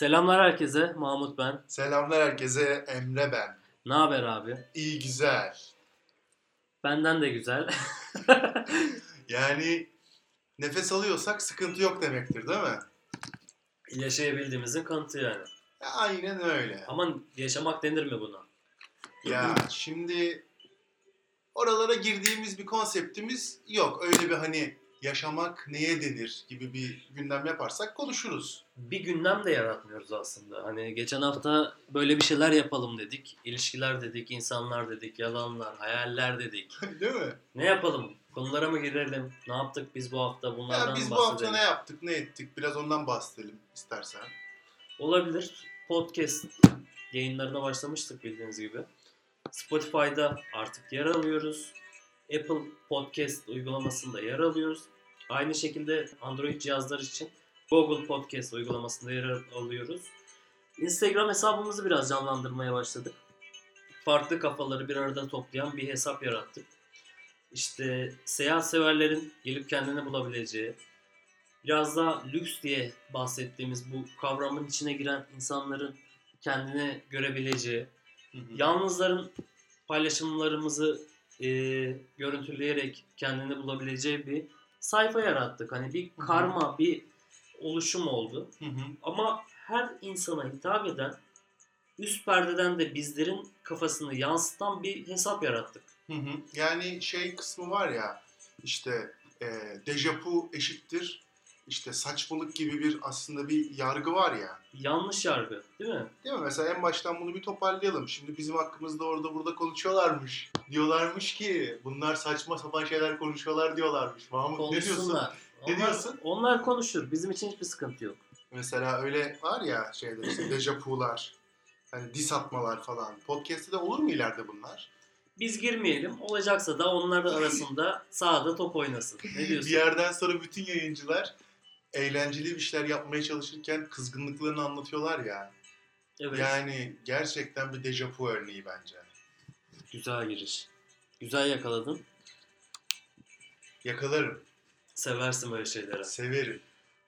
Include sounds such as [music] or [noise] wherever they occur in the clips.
Selamlar herkese. Mahmut ben. Selamlar herkese. Emre ben. Ne haber abi? İyi güzel. Benden de güzel. [laughs] Yani nefes alıyorsak sıkıntı yok demektir değil mi? Yaşayabildiğimizin kanıtı yani. Ya, aynen öyle. Ama yaşamak denir mi buna? Ya şimdi oralara girdiğimiz bir konseptimiz yok. Öyle bir hani yaşamak neye denir gibi bir gündem yaparsak konuşuruz. Bir gündem de yaratmıyoruz aslında. Hani geçen hafta böyle bir şeyler yapalım dedik. İlişkiler dedik, insanlar dedik, yalanlar, hayaller dedik. [laughs] değil mi? Ne yapalım? Konulara mı girelim? Ne yaptık biz bu hafta? Bunlardan Ya biz bu hafta ne yaptık, ne ettik? Biraz ondan bahsedelim istersen. Olabilir. Podcast yayınlarına başlamıştık bildiğiniz gibi. Spotify'da artık yer alıyoruz. Apple Podcast uygulamasında yer alıyoruz. Aynı şekilde Android cihazlar için Google Podcast uygulamasında yer alıyoruz. Instagram hesabımızı biraz canlandırmaya başladık. Farklı kafaları bir arada toplayan bir hesap yarattık. İşte seyahat severlerin gelip kendini bulabileceği, biraz daha lüks diye bahsettiğimiz bu kavramın içine giren insanların kendini görebileceği, Hı hı. yalnızların paylaşımlarımızı e, görüntüleyerek kendini bulabileceği bir sayfa yarattık. Hani bir karma, bir oluşum oldu. Hı hı. Ama her insana hitap eden üst perdeden de bizlerin kafasını yansıtan bir hesap yarattık. Hı hı. Yani şey kısmı var ya işte e, dejapu eşittir işte saçmalık gibi bir aslında bir yargı var ya. Yanlış yargı değil mi? Değil mi? Mesela en baştan bunu bir toparlayalım. Şimdi bizim hakkımızda orada burada konuşuyorlarmış. Diyorlarmış ki bunlar saçma sapan şeyler konuşuyorlar diyorlarmış. Mahmut ne diyorsun? Konuşsunlar. Ne Onlar- diyorsun? Onlar konuşur. Bizim için hiçbir sıkıntı yok. Mesela öyle var ya şeyler işte [laughs] dejapular. Hani dis atmalar falan. Podcast'te de olur mu ileride bunlar? Biz girmeyelim. Olacaksa da onlar arasında sahada top oynasın. Ne [laughs] Bir diyorsun? yerden sonra bütün yayıncılar eğlenceli bir şeyler yapmaya çalışırken kızgınlıklarını anlatıyorlar ya. Evet. Yani gerçekten bir dejapu örneği bence. Güzel giriş. Güzel yakaladın. Yakalarım, Seversin böyle şeyleri. severim.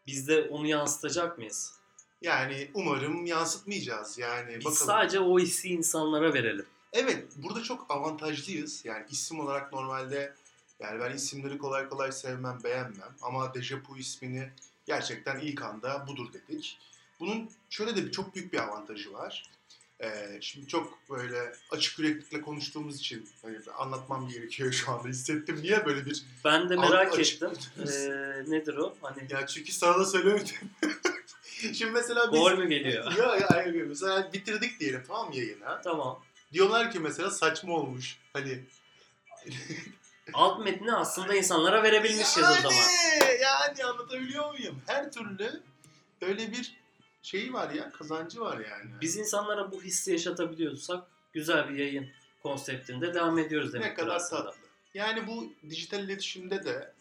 Biz de onu yansıtacak mıyız? Yani umarım yansıtmayacağız. Yani Biz bakalım. sadece o hissi insanlara verelim. Evet, burada çok avantajlıyız. Yani isim olarak normalde yani ben isimleri kolay kolay sevmem, beğenmem. Ama Dejapu ismini gerçekten ilk anda budur dedik. Bunun şöyle de bir çok büyük bir avantajı var. Ee, şimdi çok böyle açık yüreklikle konuştuğumuz için hani anlatmam gerekiyor şu anda hissettim. Niye böyle bir... Ben de merak ettim. Ee, nedir o? Hani Ya çünkü sana da söylemedim. [laughs] şimdi mesela biz... gol mü geliyor? Ya, ya, hayır, mesela bitirdik diyelim tamam mı yayını? tamam. Diyorlar ki mesela saçma olmuş. Hani Alt metni aslında insanlara verebilmişiz o zaman. Yani anlatabiliyor muyum? Her türlü öyle bir şeyi var ya, kazancı var yani. Biz insanlara bu hissi yaşatabiliyorsak güzel bir yayın konseptinde devam ediyoruz demek ne kadar tatlı. Yani bu dijital iletişimde de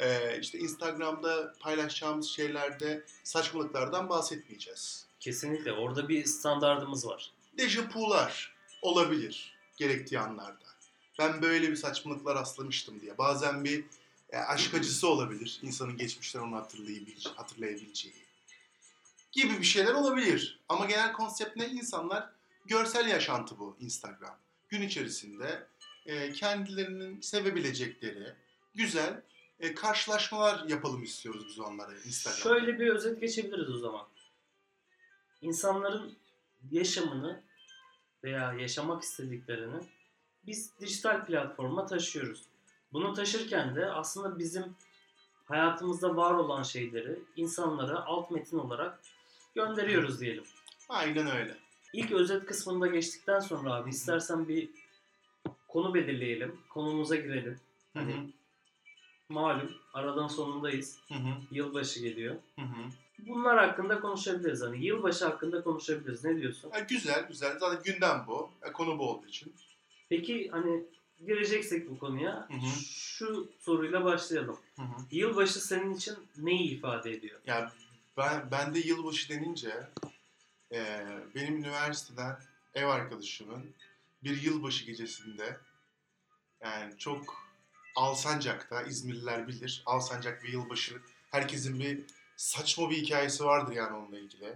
e, işte Instagram'da paylaşacağımız şeylerde saçmalıklardan bahsetmeyeceğiz. Kesinlikle. Orada bir standardımız var. Dejapular olabilir gerektiği anlarda. Ben böyle bir saçmalıklar rastlamıştım diye. Bazen bir e, aşk acısı olabilir. İnsanın geçmişten onu hatırlayabileceği, hatırlayabileceği. Gibi bir şeyler olabilir. Ama genel konsept ne? İnsanlar görsel yaşantı bu Instagram. Gün içerisinde e, kendilerinin sevebilecekleri güzel e, karşılaşmalar yapalım istiyoruz biz onlara Instagram'da. Şöyle bir özet geçebiliriz o zaman. İnsanların yaşamını veya yaşamak istediklerini biz dijital platforma taşıyoruz. Bunu taşırken de aslında bizim hayatımızda var olan şeyleri insanlara alt metin olarak gönderiyoruz diyelim. Aynen öyle. İlk özet kısmında geçtikten sonra abi istersen bir konu belirleyelim. Konumuza girelim. Hı hı. Hani malum aradan sonundayız. Hı hı. Yılbaşı geliyor. Hı hı. Bunlar hakkında konuşabiliriz. Hani yılbaşı hakkında konuşabiliriz. Ne diyorsun? Ha, güzel güzel. Zaten gündem bu. E, konu bu olduğu için. Peki hani gireceksek bu konuya Hı hı. şu soruyla başlayalım. Hı hı. Yılbaşı senin için neyi ifade ediyor? Ya ben, ben de yılbaşı denince e, benim üniversiteden ev arkadaşımın bir yılbaşı gecesinde yani çok Alsancak'ta İzmirliler bilir. Alsancak ve yılbaşı herkesin bir saçma bir hikayesi vardır yani onunla ilgili.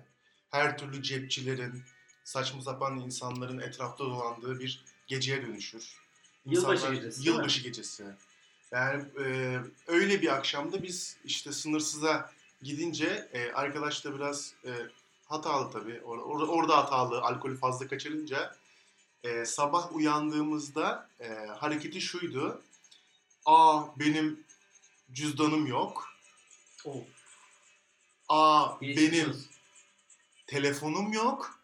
her türlü cepçilerin, saçma sapan insanların etrafta dolandığı bir geceye dönüşür. Yılbaşı gecesi? Yılbaşı gecesi. Yani e, öyle bir akşamda biz işte sınırsıza gidince e, arkadaş da biraz e, hatalı tabii. Or- or- orada hatalı, alkolü fazla kaçırınca e, sabah uyandığımızda e, hareketi şuydu. Aa benim cüzdanım yok. Oh, Aa geçmiş benim olsun. telefonum yok.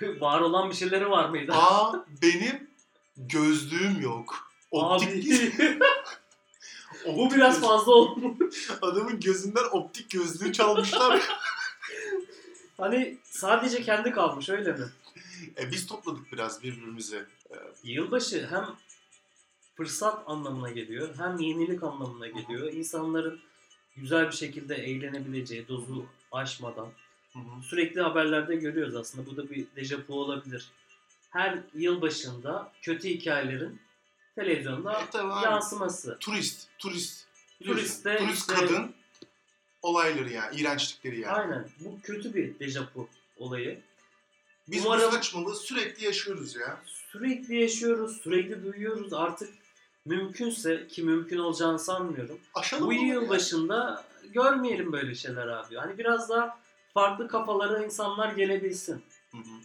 [laughs] Var olan bir şeyleri var mıydı? Aa benim gözlüğüm yok. Optik, Abi. [laughs] Bu optik biraz göz- fazla olmuş. Adamın gözünden optik gözlüğü çalmışlar. [laughs] Hani sadece kendi kalmış öyle mi? e, biz topladık biraz birbirimizi. E, Yılbaşı hem fırsat anlamına geliyor hem yenilik anlamına geliyor. İnsanların güzel bir şekilde eğlenebileceği dozu aşmadan hı hı. sürekli haberlerde görüyoruz aslında. Bu da bir dejavu olabilir. Her yılbaşında kötü hikayelerin televizyonda E, tabii yansıması. Turist, turist. Turist de turist işte- kadın olayları yani, iğrençlikleri yani. Aynen. Bu kötü bir dejavu olayı. Biz Umarım- bu saçmalığı sürekli yaşıyoruz ya. Sürekli yaşıyoruz, sürekli duyuyoruz. Artık mümkünse ki mümkün olacağını sanmıyorum. Aşalım Bu ya. yıl başında görmeyelim böyle şeyler abi. Hani biraz daha farklı kafalara insanlar gelebilsin. Hı hı.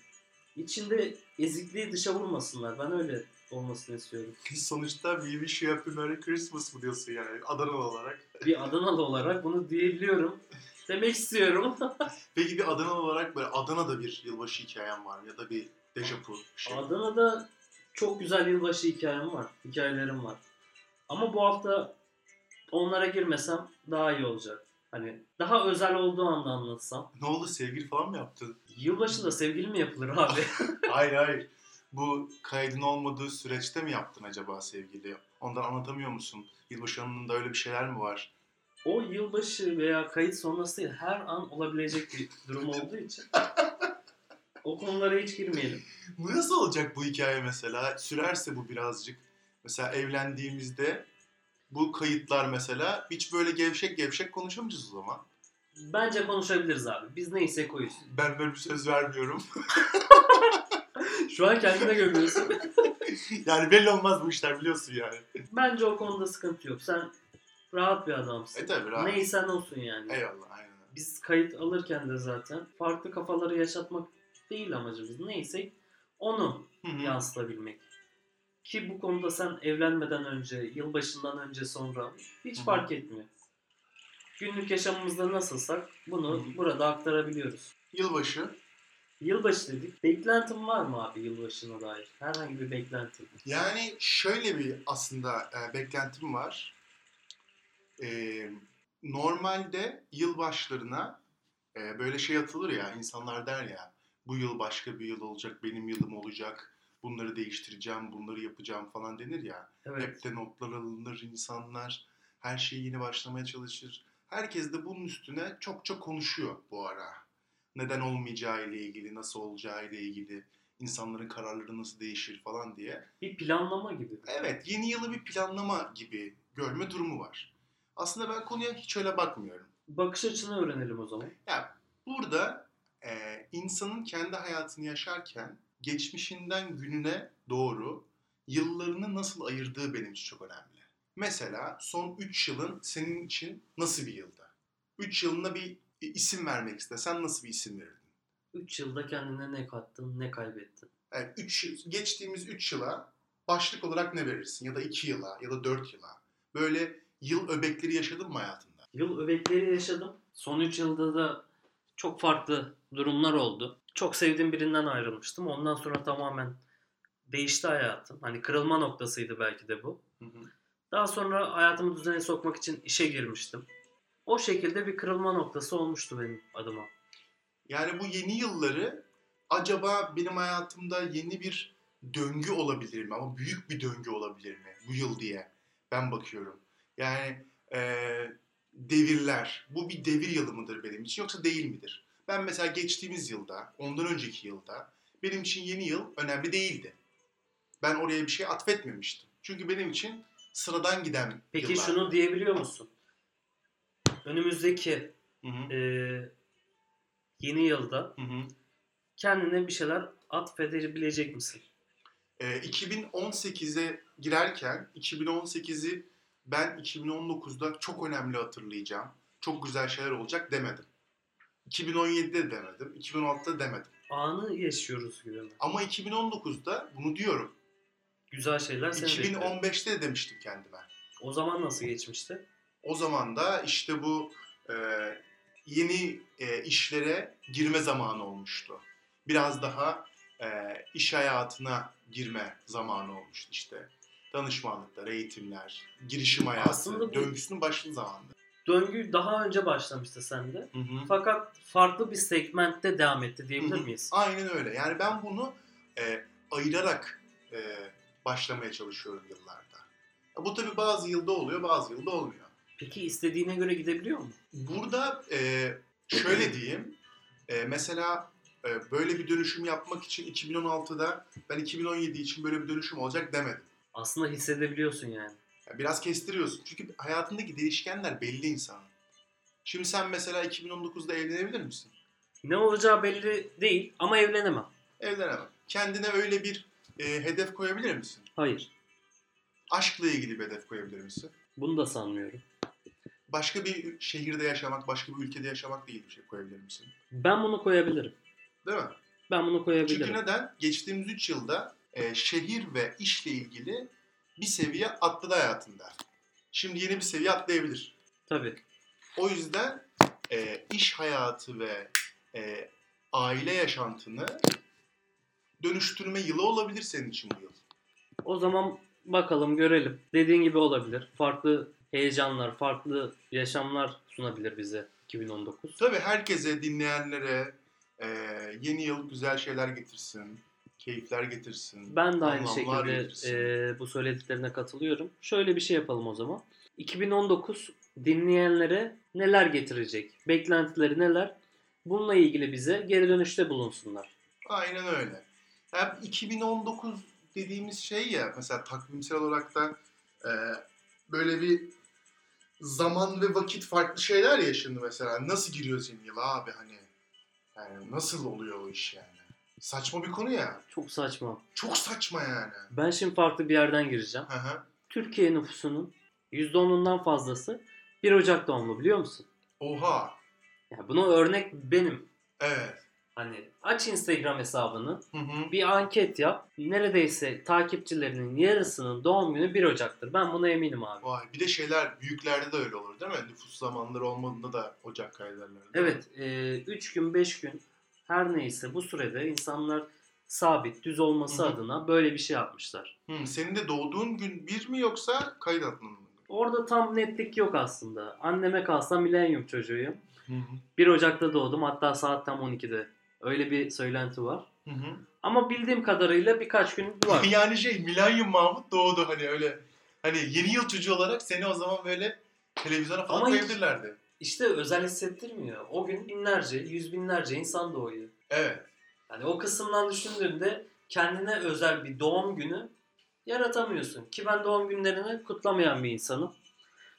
İçinde ezikliği dışa vurmasınlar. Ben öyle olmasını istiyorum. [laughs] Sonuçta we wish you happy Merry Christmas mı diyorsun yani Adanalı olarak. Bir Adanalı olarak bunu diyebiliyorum. [laughs] Demek istiyorum. [laughs] Peki bir Adanalı olarak böyle Adana'da bir yılbaşı hikayem var ya da bir dejavu bir şey. Adana'da çok güzel yılbaşı hikayem var. Hikayelerim var. Ama bu hafta onlara girmesem daha iyi olacak. Hani daha özel olduğu anda anlatsam. Ne oldu sevgili falan mı yaptın? Yılbaşında sevgili mi yapılır abi? [laughs] hayır hayır. Bu kaydın olmadığı süreçte mi yaptın acaba sevgili? Ondan anlatamıyor musun? Yılbaşı anında öyle bir şeyler mi var? o yılbaşı veya kayıt sonrası değil, her an olabilecek bir durum olduğu için o konulara hiç girmeyelim. Bu nasıl olacak bu hikaye mesela? Sürerse bu birazcık. Mesela evlendiğimizde bu kayıtlar mesela hiç böyle gevşek gevşek konuşamayacağız o zaman. Bence konuşabiliriz abi. Biz neyse koyuz. Ben böyle bir söz vermiyorum. [laughs] Şu an kendine gömüyorsun. [laughs] yani belli olmaz bu işler biliyorsun yani. Bence o konuda sıkıntı yok. Sen rahat bir adamsın. E tabi rahat. Neysen olsun yani. Eyvallah aynen. Biz kayıt alırken de zaten farklı kafaları yaşatmak değil amacımız. Neyse onu yansıtabilmek. Ki bu konuda sen evlenmeden önce, yılbaşından önce sonra hiç Hı hı. fark etmiyor. Günlük yaşamımızda nasılsak bunu Hı hı. burada aktarabiliyoruz. Yılbaşı. Yılbaşı dedik. Beklentin var mı abi yılbaşına dair? Herhangi bir beklentin. Yani şöyle bir aslında e, beklentim var. E, normalde yılbaşlarına e, böyle şey atılır ya, insanlar der ya, bu yıl başka bir yıl olacak, benim yılım olacak, bunları değiştireceğim, bunları yapacağım falan denir ya. Evet. Hep de notlar alınır insanlar, her şey yeni başlamaya çalışır. Herkes de bunun üstüne çok çok konuşuyor bu ara. Neden olmayacağı ile ilgili, nasıl olacağı ile ilgili, insanların kararları nasıl değişir falan diye. Bir planlama gibi. Evet, yeni yılı bir planlama gibi görme durumu var. Aslında ben konuya hiç öyle bakmıyorum. Bakış açını öğrenelim o zaman. Ya burada e, insanın kendi hayatını yaşarken geçmişinden gününe doğru yıllarını nasıl ayırdığı benim için çok önemli. Mesela son 3 yılın senin için nasıl bir yıldı? 3 yılına bir isim vermek istesen nasıl bir isim verirdin? 3 yılda kendine ne kattın, ne kaybettin? Evet, üç, geçtiğimiz 3 yıla başlık olarak ne verirsin? Ya da 2 yıla ya da 4 yıla. Böyle yıl öbekleri yaşadın mı hayatında? Yıl öbekleri yaşadım. Son 3 yılda da çok farklı durumlar oldu. Çok sevdiğim birinden ayrılmıştım. Ondan sonra tamamen değişti hayatım. Hani kırılma noktasıydı belki de bu. Daha sonra hayatımı düzene sokmak için işe girmiştim. O şekilde bir kırılma noktası olmuştu benim adıma. Yani bu yeni yılları acaba benim hayatımda yeni bir döngü olabilir mi? Ama büyük bir döngü olabilir mi bu yıl diye ben bakıyorum. Yani eee, devirler, bu bir devir yılı mıdır benim için yoksa değil midir? Ben mesela geçtiğimiz yılda, ondan önceki yılda benim için yeni yıl önemli değildi. Ben oraya bir şey atfetmemiştim. Çünkü benim için sıradan giden Peki yıllar. şunu diyebiliyor musun? Önümüzdeki Hı hı. eee, yeni yılda Hı hı. kendine bir şeyler atfedebilecek misin? Ee, 2018'e girerken 2018'i ben 2019'da çok önemli hatırlayacağım. Çok güzel şeyler olacak demedim. 2017'de demedim. 2016'da demedim. Anı yaşıyoruz gibi mi? Ama 2019'da bunu diyorum. Güzel şeyler seni bekliyor. 2015'te de demiştim kendime. O zaman nasıl geçmişti? O zaman da işte bu e, yeni e, işlere girme zamanı olmuştu. Biraz daha e, iş hayatına girme zamanı olmuştu işte. Danışmanlıklar, eğitimler, girişim hayatı, Aslında bu- döngüsünün başlı zamanı. Döngü daha önce başlamıştı sende. Hı hı. Fakat farklı bir segmentte devam etti diyebilir Hı hı. miyiz? Aynen öyle. Yani ben bunu e, ayırarak e, başlamaya çalışıyorum yıllarda. Bu tabii bazı yılda oluyor, bazı yılda olmuyor. Peki istediğine göre gidebiliyor mu? Burada e, şöyle diyeyim. E, mesela e, böyle bir dönüşüm yapmak için 2016'da ben 2017 için böyle bir dönüşüm olacak demedim. Aslında hissedebiliyorsun yani. Yani biraz kestiriyorsun. Çünkü hayatındaki değişkenler belli insanın. Şimdi sen mesela 2019'da evlenebilir misin? Ne olacağı belli değil ama evlenemem. Evlenemem. Kendine öyle bir e, hedef koyabilir misin? Hayır. Aşkla ilgili bir hedef koyabilir misin? Bunu da sanmıyorum. Başka bir şehirde yaşamak, başka bir ülkede yaşamak diye bir şey koyabilir misin? Ben bunu koyabilirim. Değil mi? Ben bunu koyabilirim. Çünkü neden? Geçtiğimiz 3 yılda e, şehir ve işle ilgili bir seviye atladı hayatında. Şimdi yeni bir seviye atlayabilir. Tabii. O yüzden e, iş hayatı ve e, aile yaşantını dönüştürme yılı olabilir senin için bu yıl. O zaman bakalım görelim. Dediğin gibi olabilir. Farklı heyecanlar, farklı yaşamlar sunabilir bize 2019. Tabii herkese, dinleyenlere e, yeni yıl güzel şeyler getirsin, keyifler getirsin. Ben de aynı şekilde getirsin. e, bu söylediklerine katılıyorum. Şöyle bir şey yapalım o zaman. 2019 dinleyenlere neler getirecek? Beklentileri neler? Bununla ilgili bize geri dönüşte bulunsunlar. Aynen öyle. Yani 2019 dediğimiz şey ya mesela takvimsel olarak da e, böyle bir zaman ve vakit farklı şeyler ya şimdi mesela. Nasıl giriyoruz yeni yıla abi hani? Yani nasıl oluyor o iş yani? Saçma bir konu ya. Çok saçma. Çok saçma yani. Ben şimdi farklı bir yerden gireceğim. Hı hı. Türkiye nüfusunun %10'undan fazlası 1 Ocak doğumlu biliyor musun? Oha. Ya buna örnek benim. Evet. Hani aç Instagram hesabını, Hı hı. bir anket yap. Neredeyse takipçilerinin yarısının doğum günü 1 Ocak'tır. Ben buna eminim abi. Vay. Bir de şeyler büyüklerde de öyle olur değil mi? Nüfus zamanları olmadığında da Ocak kaydederler. Evet, 3 gün 5 gün her neyse bu sürede insanlar sabit, düz olması Hı hı. adına böyle bir şey yapmışlar. Hı, senin de doğduğun gün bir mi yoksa kayıt altında mı? Orada tam netlik yok aslında. Anneme kalsa milenyum çocuğuyum. Hı hı. 1 Ocak'ta doğdum hatta saat tam 12'de. Öyle bir söylenti var. Hı hı. Ama bildiğim kadarıyla birkaç gün [laughs] var. yani şey Milenyum Mahmut doğdu hani öyle. Hani yeni yıl çocuğu olarak seni o zaman böyle televizyona falan Ama hiç- koyabilirlerdi. İşte özel hissettirmiyor. O gün binlerce, yüz binlerce insan doğuyor. Evet. Yani o kısımdan düşündüğünde kendine özel bir doğum günü yaratamıyorsun. Ki ben doğum günlerini kutlamayan bir insanım.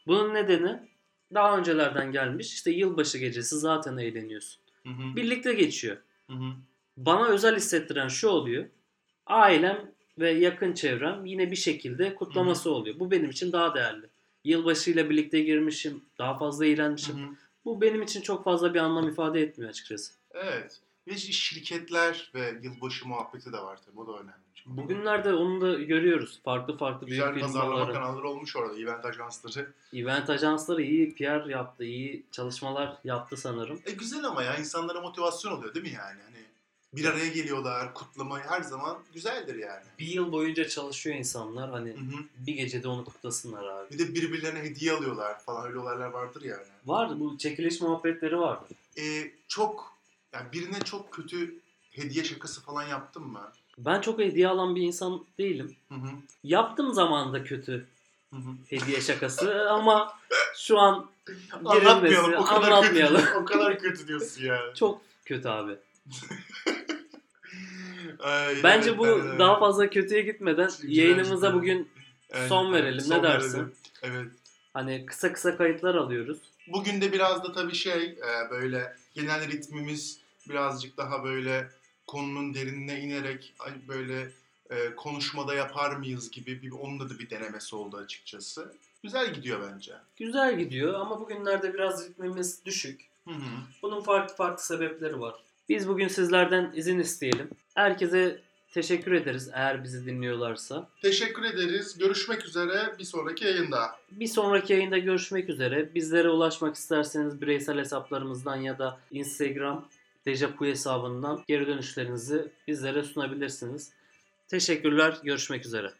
Bunun nedeni daha öncelerden gelmiş. İşte yılbaşı gecesi zaten eğleniyorsun. Hı hı. Birlikte geçiyor. Hı hı. Bana özel hissettiren şu oluyor. Ailem ve yakın çevrem yine bir şekilde kutlaması oluyor. Bu benim için daha değerli. Yılbaşıyla birlikte girmişim. Daha fazla eğlenmişim. Hı hı. Bu benim için çok fazla bir anlam ifade etmiyor açıkçası. Evet. Ve şirketler ve yılbaşı muhabbeti de var tabii. O da önemli. Çünkü Bugünlerde onu da görüyoruz. Farklı farklı güzel büyük pazarlama firmaların, kanalları olmuş orada. Event ajansları. event ajansları iyi PR yaptı, iyi çalışmalar yaptı sanırım. E güzel ama ya insanlara motivasyon oluyor değil mi yani? Hani bir araya geliyorlar, kutlamayı her zaman güzeldir yani. Bir yıl boyunca çalışıyor insanlar. Hani Hı hı. bir gecede onu kutlasınlar abi. Bir de birbirlerine hediye alıyorlar falan öyle olaylar vardır yani. Vardı bu çekiliş muhabbetleri vardı. E, çok yani birine çok kötü hediye şakası falan yaptın mı? Ben çok hediye alan bir insan değilim. Hı hı. Yaptım zamanında kötü Hı hı. hediye şakası ama şu an Anlatmayalım. O kadar anlatmayalım. kötü. o kadar kötü diyorsun ya. Çok kötü abi. [laughs] Ay, Bence evet, bu ben de- daha fazla kötüye gitmeden Güzel yayınımıza işte. bugün Evet, son evet, verelim. son ne dersin? verelim. Evet. Hani kısa kısa kayıtlar alıyoruz. Bugün de biraz da tabii şey e, böyle genel ritmimiz birazcık daha böyle konunun derinine inerek böyle e, konuşmada yapar mıyız gibi bir onunla da bir denemesi oldu açıkçası. Güzel gidiyor bence. Güzel gidiyor ama bugünlerde biraz ritmimiz düşük. Hı hı. Bunun farklı farklı sebepleri var. Biz bugün sizlerden izin isteyelim. Herkese teşekkür ederiz eğer bizi dinliyorlarsa. Teşekkür ederiz. Görüşmek üzere bir sonraki yayında. Bir sonraki yayında görüşmek üzere. Bizlere ulaşmak isterseniz bireysel hesaplarımızdan ya da Instagram Dejapu hesabından geri dönüşlerinizi bizlere sunabilirsiniz. Teşekkürler. Görüşmek üzere.